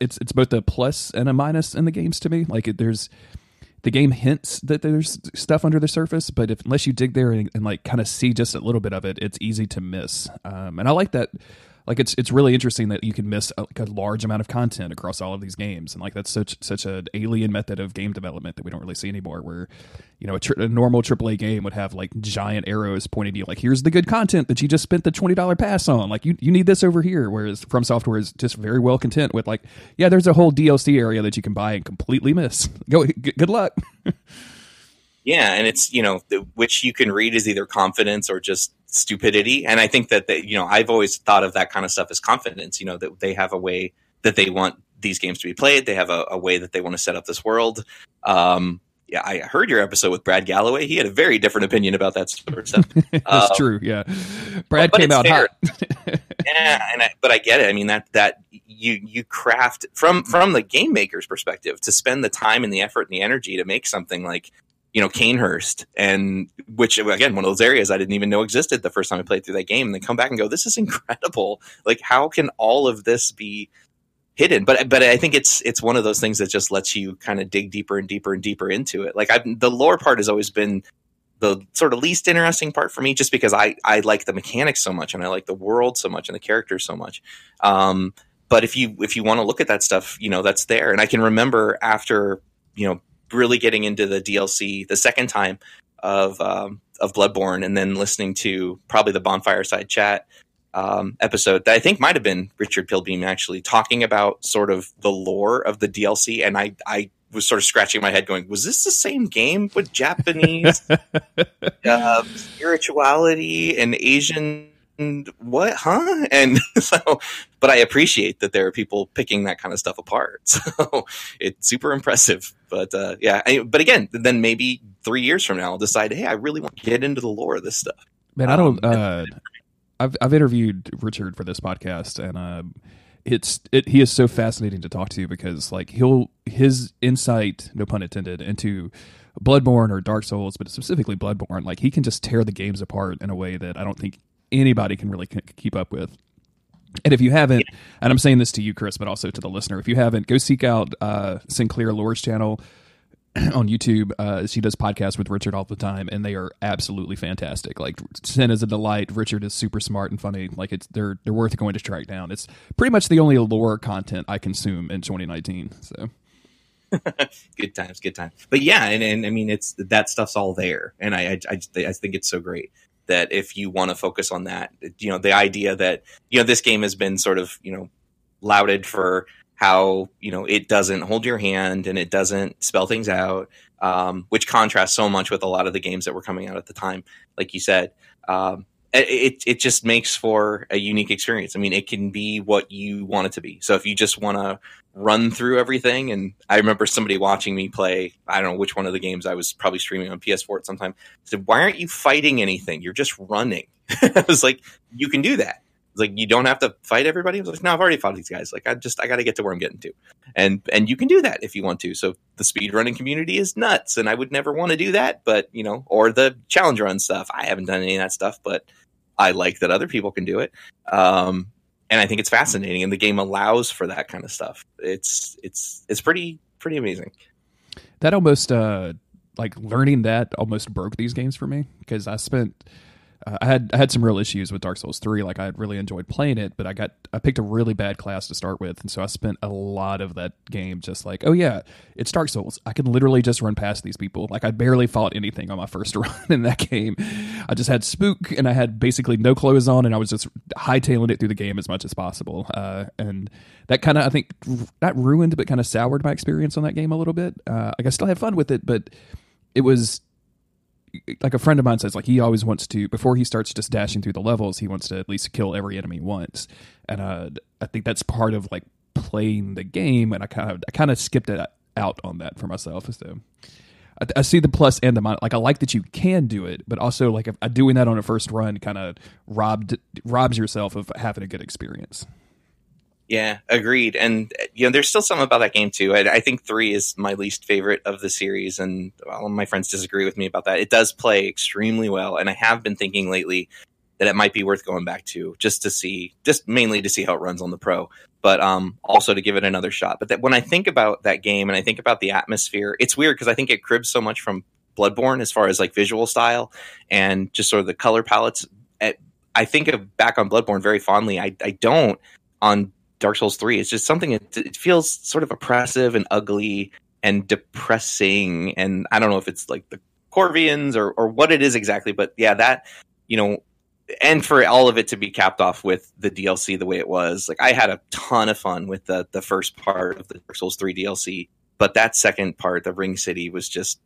it's it's both a plus and a minus in the games to me. Like, it, there's the game hints that there's stuff under the surface, but if unless you dig there and, and like kind of see just a little bit of it, it's easy to miss. Um, and I like that. Like it's it's really interesting that you can miss a, like a large amount of content across all of these games, and like that's such such an alien method of game development that we don't really see anymore. Where you know a, a normal AAA game would have like giant arrows pointing to you, like here's the good content that you just spent the twenty dollar pass on. Like you you need this over here. Whereas From Software is just very well content with like yeah, there's a whole DLC area that you can buy and completely miss. Go g- good luck. Yeah, and it's you know which you can read as either confidence or just stupidity. And I think that they, you know I've always thought of that kind of stuff as confidence. You know that they have a way that they want these games to be played. They have a, a way that they want to set up this world. Um, yeah, I heard your episode with Brad Galloway. He had a very different opinion about that sort of stuff. That's Um, true. Yeah, Brad but came it's out fair. hot. yeah, and I, but I get it. I mean that that you you craft from from the game maker's perspective to spend the time and the effort and the energy to make something like you know Cainhurst and which again one of those areas I didn't even know existed the first time I played through that game and then come back and go this is incredible. Like how can all of this be hidden? But but I think it's it's one of those things that just lets you kind of dig deeper and deeper and deeper into it. Like I've the lore part has always been the sort of least interesting part for me just because I I like the mechanics so much and I like the world so much and the characters so much. Um but if you if you want to look at that stuff you know that's there. And I can remember after you know really getting into the DLC the second time of um, of Bloodborne, and then listening to probably the Bonfire Side Chat um, episode that I think might have been Richard Pilbeam actually talking about sort of the lore of the DLC, and I I was sort of scratching my head, going, "Was this the same game with Japanese uh, spirituality and Asian?" And what, huh? And so, but I appreciate that there are people picking that kind of stuff apart. So it's super impressive. But uh, yeah, I, but again, then maybe three years from now, I'll decide, hey, I really want to get into the lore of this stuff. Man, I don't. Um, Uh, I've I've interviewed Richard for this podcast, and uh, it's it. He is so fascinating to talk to because like he'll his insight, no pun intended, into Bloodborne or Dark Souls, but specifically Bloodborne, like he can just tear the games apart in a way that I don't think anybody can really k- keep up with. And if you haven't, and I'm saying this to you, Chris, but also to the listener, if you haven't, go seek out uh, Sinclair Lore's channel on YouTube. Uh, she does podcasts with Richard all the time, and they are absolutely fantastic. Like Sin is a delight. Richard is super smart and funny. Like it's they're they're worth going to track down. It's pretty much the only lore content I consume in 2019. So good times, good times. But yeah, and, and I mean, it's that stuff's all there, and I I, I, I think it's so great that if you want to focus on that, you know, the idea that you know this game has been sort of you know lauded for how you know it doesn't hold your hand and it doesn't spell things out, um, which contrasts so much with a lot of the games that were coming out at the time, like you said. Um, it it just makes for a unique experience. I mean, it can be what you want it to be. So if you just want to run through everything, and I remember somebody watching me play, I don't know which one of the games I was probably streaming on PS4 at some time. Said, "Why aren't you fighting anything? You're just running." I was like, "You can do that." like you don't have to fight everybody. I was like, no, I've already fought these guys. Like I just I got to get to where I'm getting to, and and you can do that if you want to. So the speed running community is nuts, and I would never want to do that. But you know, or the challenge run stuff. I haven't done any of that stuff, but I like that other people can do it. Um, and I think it's fascinating, and the game allows for that kind of stuff. It's it's it's pretty pretty amazing. That almost uh like learning that almost broke these games for me because I spent uh, I had I had some real issues with Dark Souls three. Like I really enjoyed playing it, but I got I picked a really bad class to start with, and so I spent a lot of that game just like, oh yeah, it's Dark Souls. I can literally just run past these people. Like I barely fought anything on my first run in that game. I just had spook, and I had basically no clothes on, and I was just hightailing it through the game as much as possible. Uh, and that kind of I think not ruined, but kind of soured my experience on that game a little bit. Uh, like I still had fun with it, but it was like a friend of mine says like he always wants to before he starts just dashing through the levels he wants to at least kill every enemy once. And uh, i think that's part of like playing the game and i kind of i kind of skipped it out on that for myself so. I, I, see the plus and the minus like i like that you can do it but also like if, uh, doing that on a first run kind of robbed robs yourself of having a good experience yeah, agreed. And you know, there's still something about that game too. I, I, think three is my least favorite of the series, and all of my friends disagree with me about that. It does play extremely well, and I have been thinking lately that it might be worth going back to just to see, just mainly to see how it runs on the pro, but um, also to give it another shot. But that, when I think about that game and I think about the atmosphere, it's weird because I think it cribs so much from Bloodborne as far as like visual style and just sort of the color palettes. At, I think of back on Bloodborne very fondly. I, I don't on Dark Souls 3. It's just something it, it feels sort of oppressive and ugly and depressing. And I don't know if it's like the Corvians or, or what it is exactly, but yeah, that, you know, and for all of it to be capped off with the DLC the way it was, like I had a ton of fun with the the first part of the Dark Souls 3 DLC, but that second part, the Ring City, was just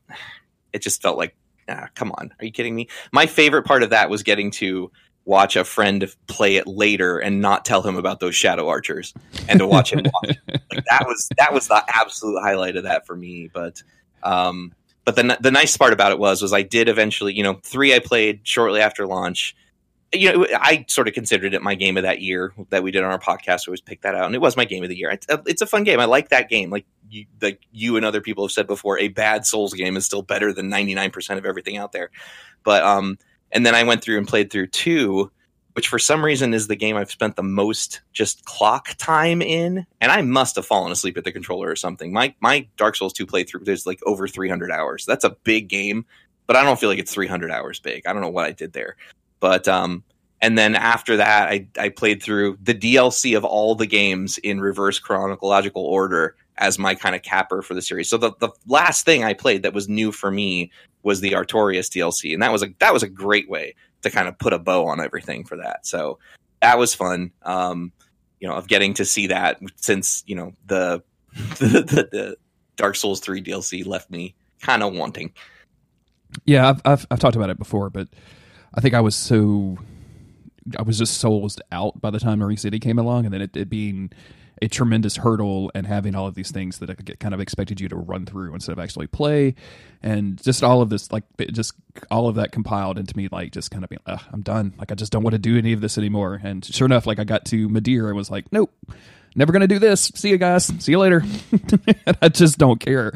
it just felt like, ah, come on, are you kidding me? My favorite part of that was getting to watch a friend play it later and not tell him about those shadow archers and to watch him watch. like that was that was the absolute highlight of that for me but um but the the nice part about it was was I did eventually you know 3 I played shortly after launch you know, I sort of considered it my game of that year that we did on our podcast. We always pick that out, and it was my game of the year. It's a, fun game. I like that game. Like you, like you and other people have said before, a bad Souls game is still better than ninety nine percent of everything out there. But um, and then I went through and played through two, which for some reason is the game I've spent the most just clock time in. And I must have fallen asleep at the controller or something. My my Dark Souls 2 playthrough there's like over 300 hours. That's a big game, but I don't feel like it's 300 hours big. I don't know what I did there. But um and then after that I I played through the DLC of all the games in reverse chronological order as my kind of capper for the series. So the, the last thing I played that was new for me was the Artorias DLC, and that was a that was a great way to kind of put a bow on everything for that. So that was fun. Um, you know, of getting to see that since you know the the, the, the Dark Souls three DLC left me kind of wanting. Yeah, I've, I've I've talked about it before, but I think I was so I was just soulsed out by the time Ring City came along, and then it, it being a tremendous hurdle and having all of these things that I kind of expected you to run through instead of actually play. And just all of this like just all of that compiled into me like just kind of being i'm done. Like i just don't want to do any of this anymore. And sure enough like i got to Midir and was like nope never gonna do this. See you guys. See you later. I just don't care.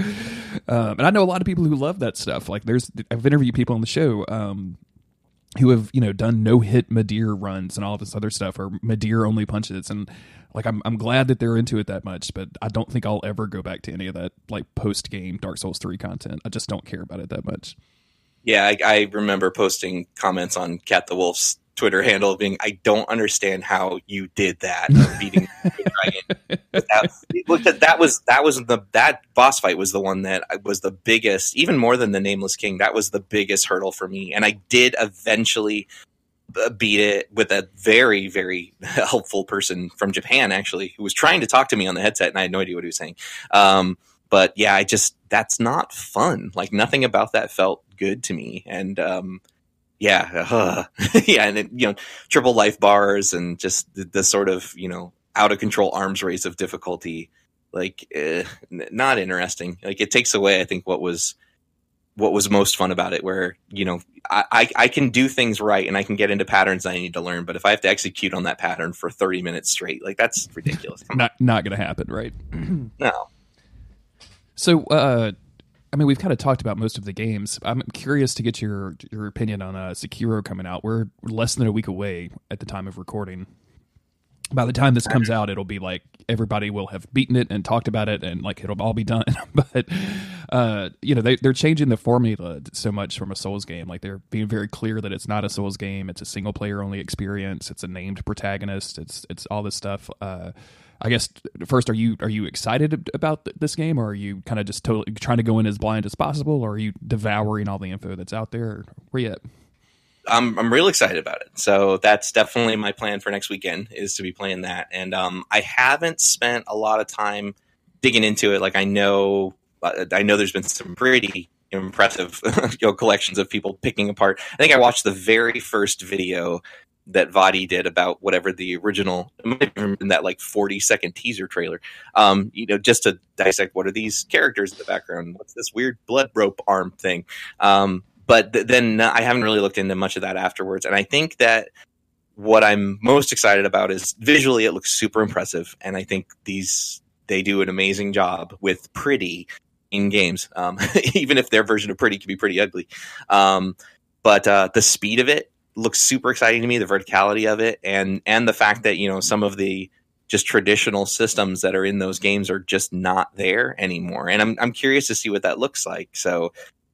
Um, and i know a lot of people who love that stuff. Like there's i've interviewed people on the show um, who have you know done no hit Midir runs and all this other stuff or Midir only punches and like I'm I'm glad that they're into it that much, but I don't think I'll ever go back to any of that like post game Dark Souls three content. I just don't care about it that much. Yeah, I, I remember posting comments on Cat the Wolf's Twitter handle being, "I don't understand how you did that beating dragon." that, that was that was the that boss fight was the one that was the biggest, even more than the Nameless King. That was the biggest hurdle for me, and I did eventually uh, beat it with a very very helpful person from Japan actually who was trying to talk to me on the headset and I had no idea what he was saying. Um, but yeah, I just that's not fun. Like nothing about that felt good to me, and um, yeah, uh, yeah, and it, you know, triple life bars and just the, the, sort of you know out of control arms race of difficulty, like eh, not interesting. Like it takes away, I think, what was what was most fun about it. Where you know, I, I I can do things right and I can get into patterns I need to learn, but if I have to execute on that pattern for thirty minutes straight, like that's ridiculous. not not going to happen, right? no. So, uh, I mean, we've kind of talked about most of the games. I'm curious to get your your opinion on uh, Sekiro coming out. We're less than a week away at the time of recording. By the time this comes out, it'll be like everybody will have beaten it and talked about it, and like it'll all be done. but uh, you know, they, they're changing the formula so much from a Souls game. Like they're being very clear that it's not a Souls game; it's a single player only experience. It's a named protagonist. It's it's all this stuff. Uh, I guess first, are you are you excited about this game, or are you kind of just totally trying to go in as blind as possible, or are you devouring all the info that's out there? Where you at? I'm I'm real excited about it. So that's definitely my plan for next weekend is to be playing that. And um, I haven't spent a lot of time digging into it. Like I know uh, I know there's been some pretty impressive you know, collections of people picking apart. I think I watched the very first video that Vaati did about whatever the original in that like 40 second teaser trailer. Um, you know, just to dissect what are these characters in the background? What's this weird blood rope arm thing? Um, but th- then I haven't really looked into much of that afterwards. And I think that what I'm most excited about is visually it looks super impressive, and I think these they do an amazing job with pretty in games, um, even if their version of pretty can be pretty ugly. Um, but uh, the speed of it looks super exciting to me the verticality of it and and the fact that you know some of the just traditional systems that are in those games are just not there anymore. And i'm i'm curious to see what that looks like. So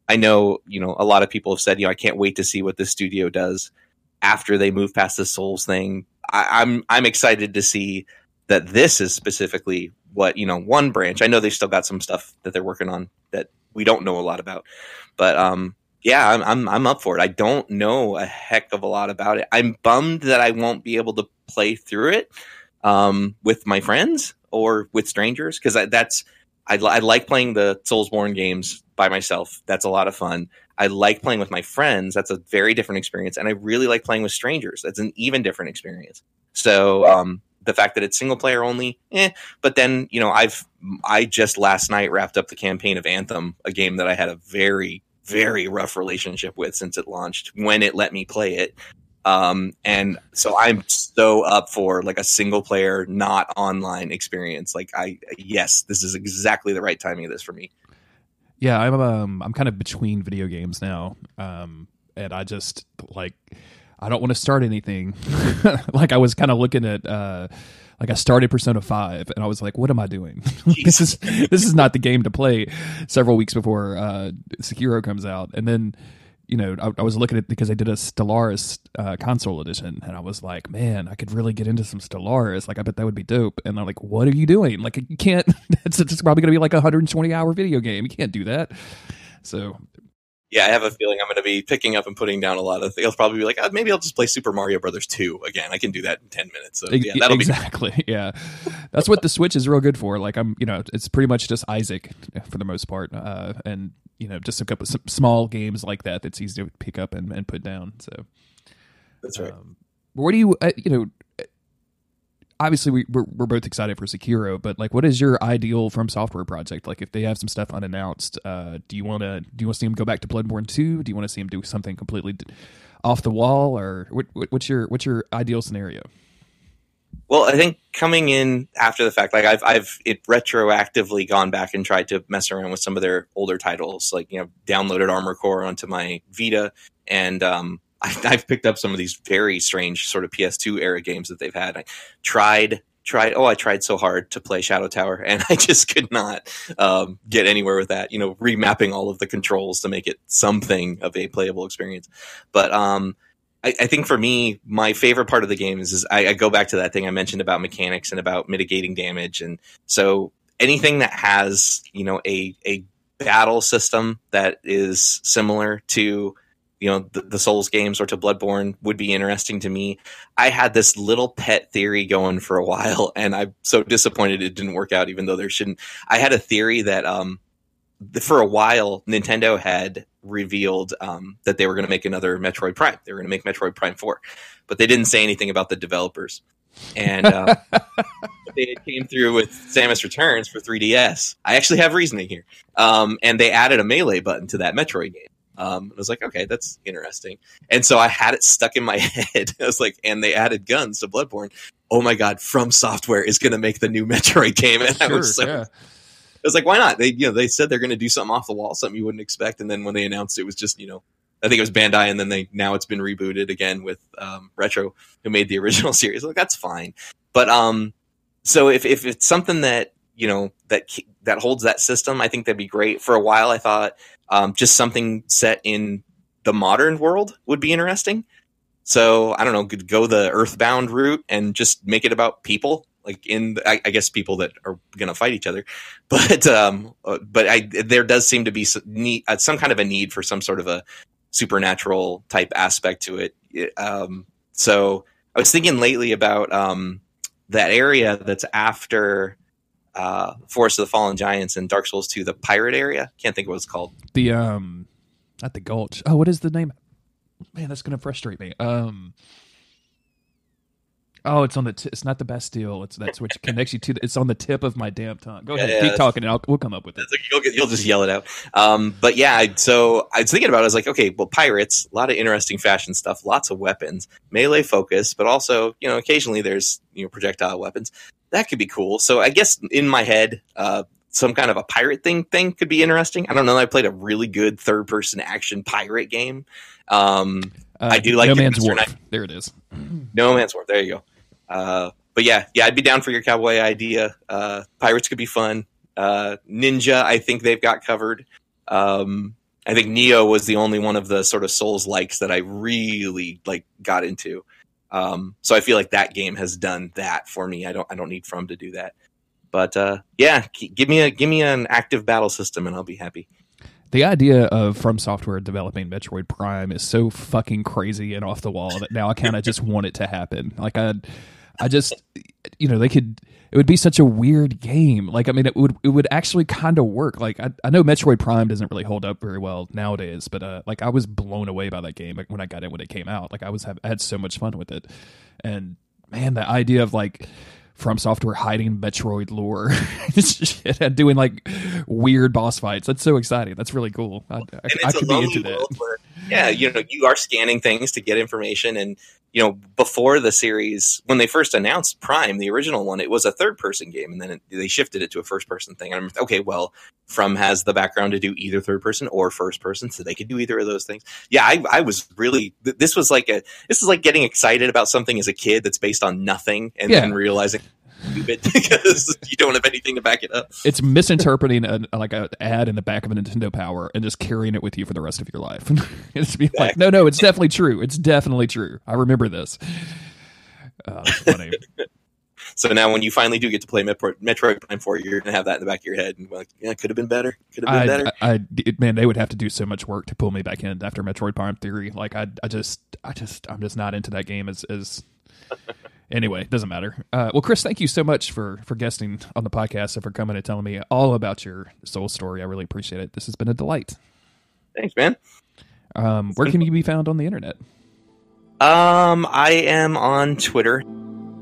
i know you know a lot of people have said you know i can't wait to see what this studio does after they move past the souls thing. I, i'm i'm excited to see that this is specifically what you know one branch. I know they've still got some stuff that they're working on that we don't know a lot about. But um yeah, I'm, I'm I'm up for it. I don't know a heck of a lot about it. I'm bummed that I won't be able to play through it um, with my friends or with strangers because that's I, I like playing the Soulsborne games by myself. That's a lot of fun. I like playing with my friends. That's a very different experience, and I really like playing with strangers. That's an even different experience. So um, the fact that it's single player only, eh. But then you know, I've I just last night wrapped up the campaign of Anthem, a game that I had a very very rough relationship with since it launched when it let me play it. Um, and so I'm so up for like a single player, not online experience. Like I, yes, this is exactly the right timing of this for me. Yeah, I'm um, I'm kind of between video games now, um, and I just like I don't want to start anything. like I was kind of looking at uh, like I started Persona Five, and I was like, "What am I doing? this is this is not the game to play." Several weeks before uh, Sekiro comes out, and then you know I, I was looking at because they did a Stellaris uh, console edition, and I was like, "Man, I could really get into some Stellaris. Like, I bet that would be dope." And I'm like, "What are you doing? Like, you can't. It's, it's probably going to be like a 120 hour video game. You can't do that." So yeah, I have a feeling I'm going to be picking up and putting down a lot of things. I'll probably be like, oh, maybe I'll just play Super Mario Brothers 2 again. I can do that in 10 minutes. So, yeah, that'll exactly. Be- yeah. That's what the Switch is real good for. Like, I'm, you know, it's pretty much just Isaac for the most part. Uh, and, you know, just a couple small games like that that's easy to pick up and, and put down. So that's right. Um, where do you, uh, you know, obviously we, we're, we're both excited for Sekiro, but like, what is your ideal From Software project? Like, if they have some stuff unannounced, uh, do you want to do you want to see them go back to Bloodborne two? Do you want to see them do something completely off the wall, or what, what, what's your what's your ideal scenario? Well, I think coming in after the fact, like I've I've it retroactively gone back and tried to mess around with some of their older titles, like you know, downloaded Armored Core onto my Vita and um, I, have picked up some of these very strange sort of PS2 era games that they've had. I tried tried oh i tried so hard to play shadow tower and i just could not um, get anywhere with that you know remapping all of the controls to make it something of a playable experience but um, I, I, think for me my favorite part of the game is, is I, I, go back to that thing i mentioned about mechanics and about mitigating damage and so anything that has you know a, a battle system that is similar to you know the, the, souls games or to bloodborne would be interesting to me i had this little pet theory going for a while and i'm so disappointed it didn't work out even though there shouldn't i had a theory that um for a while, Nintendo had revealed um, that they were going to make another Metroid Prime. They were going to make Metroid Prime Four, but they didn't say anything about the developers. And uh, they came through with Samus Returns for 3DS. I actually have reasoning here, um, and they added a melee button to that Metroid game. Um, I was like, okay, that's interesting. And so I had it stuck in my head. I was like, and they added guns to Bloodborne. Oh my god, From Software is going to make the new Metroid game, and sure, I was so. Yeah. I was like, why not? They, you know, they said they're going to do something off the wall, something you wouldn't expect, and then when they announced it, it was just, you know, I think it was Bandai, and then they now it's been rebooted again with um, Retro, who made the original series. Like that's fine, but um, so if if it's something that you know that that holds that system, I think that'd be great. For a while, I thought um, just something set in the modern world would be interesting. So I don't know, could go the Earthbound route and just make it about people, like in I, I, guess people that are going to fight each other. But um, but I there does seem to be some, need, uh, some kind of a need for some sort of a supernatural type aspect to it. Um, so I was thinking lately about um, that area that's after uh, Forest of the Fallen Giants and Dark Souls 2, the pirate area. Can't think of what it's called. The um, not the Gulch. Oh, what is the name? Man, that's to frustrate me. Um, Oh, it's on the. T- it's not the Bastille. It's that's which connects you to. The, it's on the tip of my damn tongue. Go ahead, yeah, keep talking, and I'll, we'll come up with it. You'll, get, you'll just yell it out. Um, but yeah, so I was thinking about. it. I was like, okay, well, pirates, a lot of interesting fashion stuff, lots of weapons, melee focus, but also you know occasionally there's you know projectile weapons. That could be cool. So I guess in my head, uh, some kind of a pirate thing thing could be interesting. I don't know. I played a really good third person action pirate game. Um, uh, I do like No Man's Wharf. There it is. No Man's Wharf. There you go. Uh, but yeah, yeah, I'd be down for your cowboy idea. Uh, pirates could be fun. Uh, Ninja, I think they've got covered. Um, I think Nioh was the only one of the sort of Souls likes that I really like got into. Um, so I feel like that game has done that for me. I don't I don't need From to do that. But uh, yeah, give me a give me an active battle system and I'll be happy. The idea of From Software developing Metroid Prime is so fucking crazy and off the wall that now I kind of just want it to happen. Like I I just, you know, they could. It would be such a weird game. Like, I mean, it would it would actually kind of work. Like, I, I know Metroid Prime doesn't really hold up very well nowadays, but uh, like I was blown away by that game when I got it when it came out. Like, I was have, I had so much fun with it, and man, the idea of like from software hiding Metroid lore and doing like weird boss fights. That's so exciting. That's really cool. I, I, I could be into that. Where, yeah, you know, you are scanning things to get information and you know, before the series, when they first announced Prime, the original one, it was a third person game, and then it, they shifted it to a first person thing. And I'm okay, well, From has the background to do either third person or first person, so they could do either of those things. Yeah, I, I was really this was like a this is like getting excited about something as a kid that's based on nothing, and yeah. then realizing stupid because you don't have anything to back it up. It's misinterpreting a, like an ad in the back of a Nintendo Power and just carrying it with you for the rest of your life. it's be exactly. like, no, no, it's definitely true. It's definitely true. I remember this. Uh, funny. so now, when you finally do get to play Metroid, Metroid Prime Four, you're gonna have that in the back of your head, and like, yeah, could have been better. Could have been I, better. I, I, man, they would have to do so much work to pull me back in after Metroid Prime Three. Like, I, I just, I just, I'm just not into that game as as anyway, it doesn't matter. Uh, well, Chris, thank you so much for for guesting on the podcast and for coming and telling me all about your soul story. I really appreciate it. This has been a delight. Thanks, man. Um, where can you be found on the internet? Um, I am on Twitter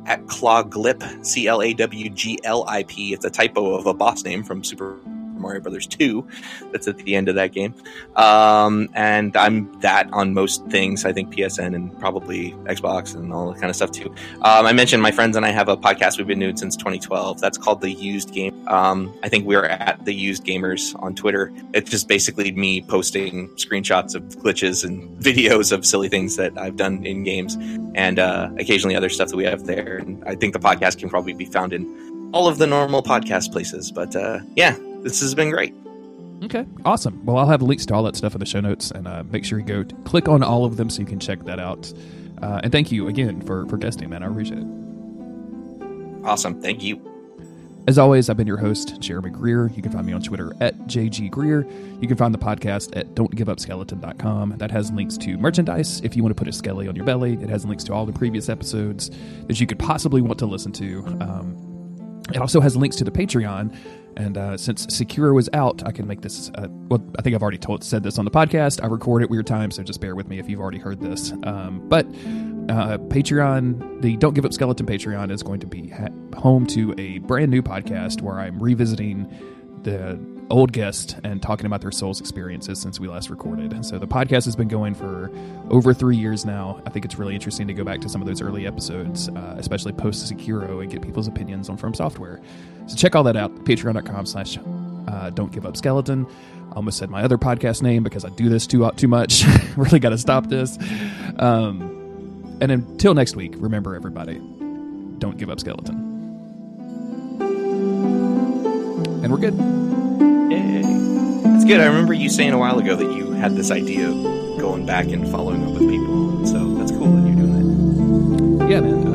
at Clawglip, C L A W G L I P. It's a typo of a boss name from Super Mario Brothers 2 that's at the end of that game. Um, and I'm that on most things. I think PSN and probably Xbox and all that kind of stuff too. Um, I mentioned my friends and I have a podcast we've been doing since 2012. That's called The Used Game. Um, I think we are at The Used Gamers on Twitter. It's just basically me posting screenshots of glitches and videos of silly things that I've done in games and uh, occasionally other stuff that we have there. And I think the podcast can probably be found in all of the normal podcast places. But uh, yeah, this has been great. Okay, awesome. Well, I'll have links to all that stuff in the show notes, and uh, make sure you go click on all of them so you can check that out. Uh, and thank you again for for guesting, man. I appreciate it. Awesome. Thank you. As always, I've been your host, Jeremy Greer. You can find me on Twitter at JG Greer. You can find the podcast at don'tgiveupskeleton.com. That has links to merchandise if you want to put a skelly on your belly. It has links to all the previous episodes that you could possibly want to listen to. Um, It also has links to the Patreon. And uh, since Sekiro was out, I can make this. Uh, well, I think I've already told said this on the podcast. I record at weird times, so just bear with me if you've already heard this. Um, but uh, Patreon, the Don't Give Up Skeleton Patreon, is going to be ha- home to a brand new podcast where I'm revisiting the old guest and talking about their Souls experiences since we last recorded. So the podcast has been going for over three years now. I think it's really interesting to go back to some of those early episodes, uh, especially post Sekiro, and get people's opinions on From Software. So check all that out. Patreon.com slash uh, Don't Give Up Skeleton. I almost said my other podcast name because I do this too uh, too much. really got to stop this. Um, and until next week, remember everybody, don't give up skeleton. And we're good. Good. I remember you saying a while ago that you had this idea of going back and following up with people. So that's cool that you're doing that. Yeah, man.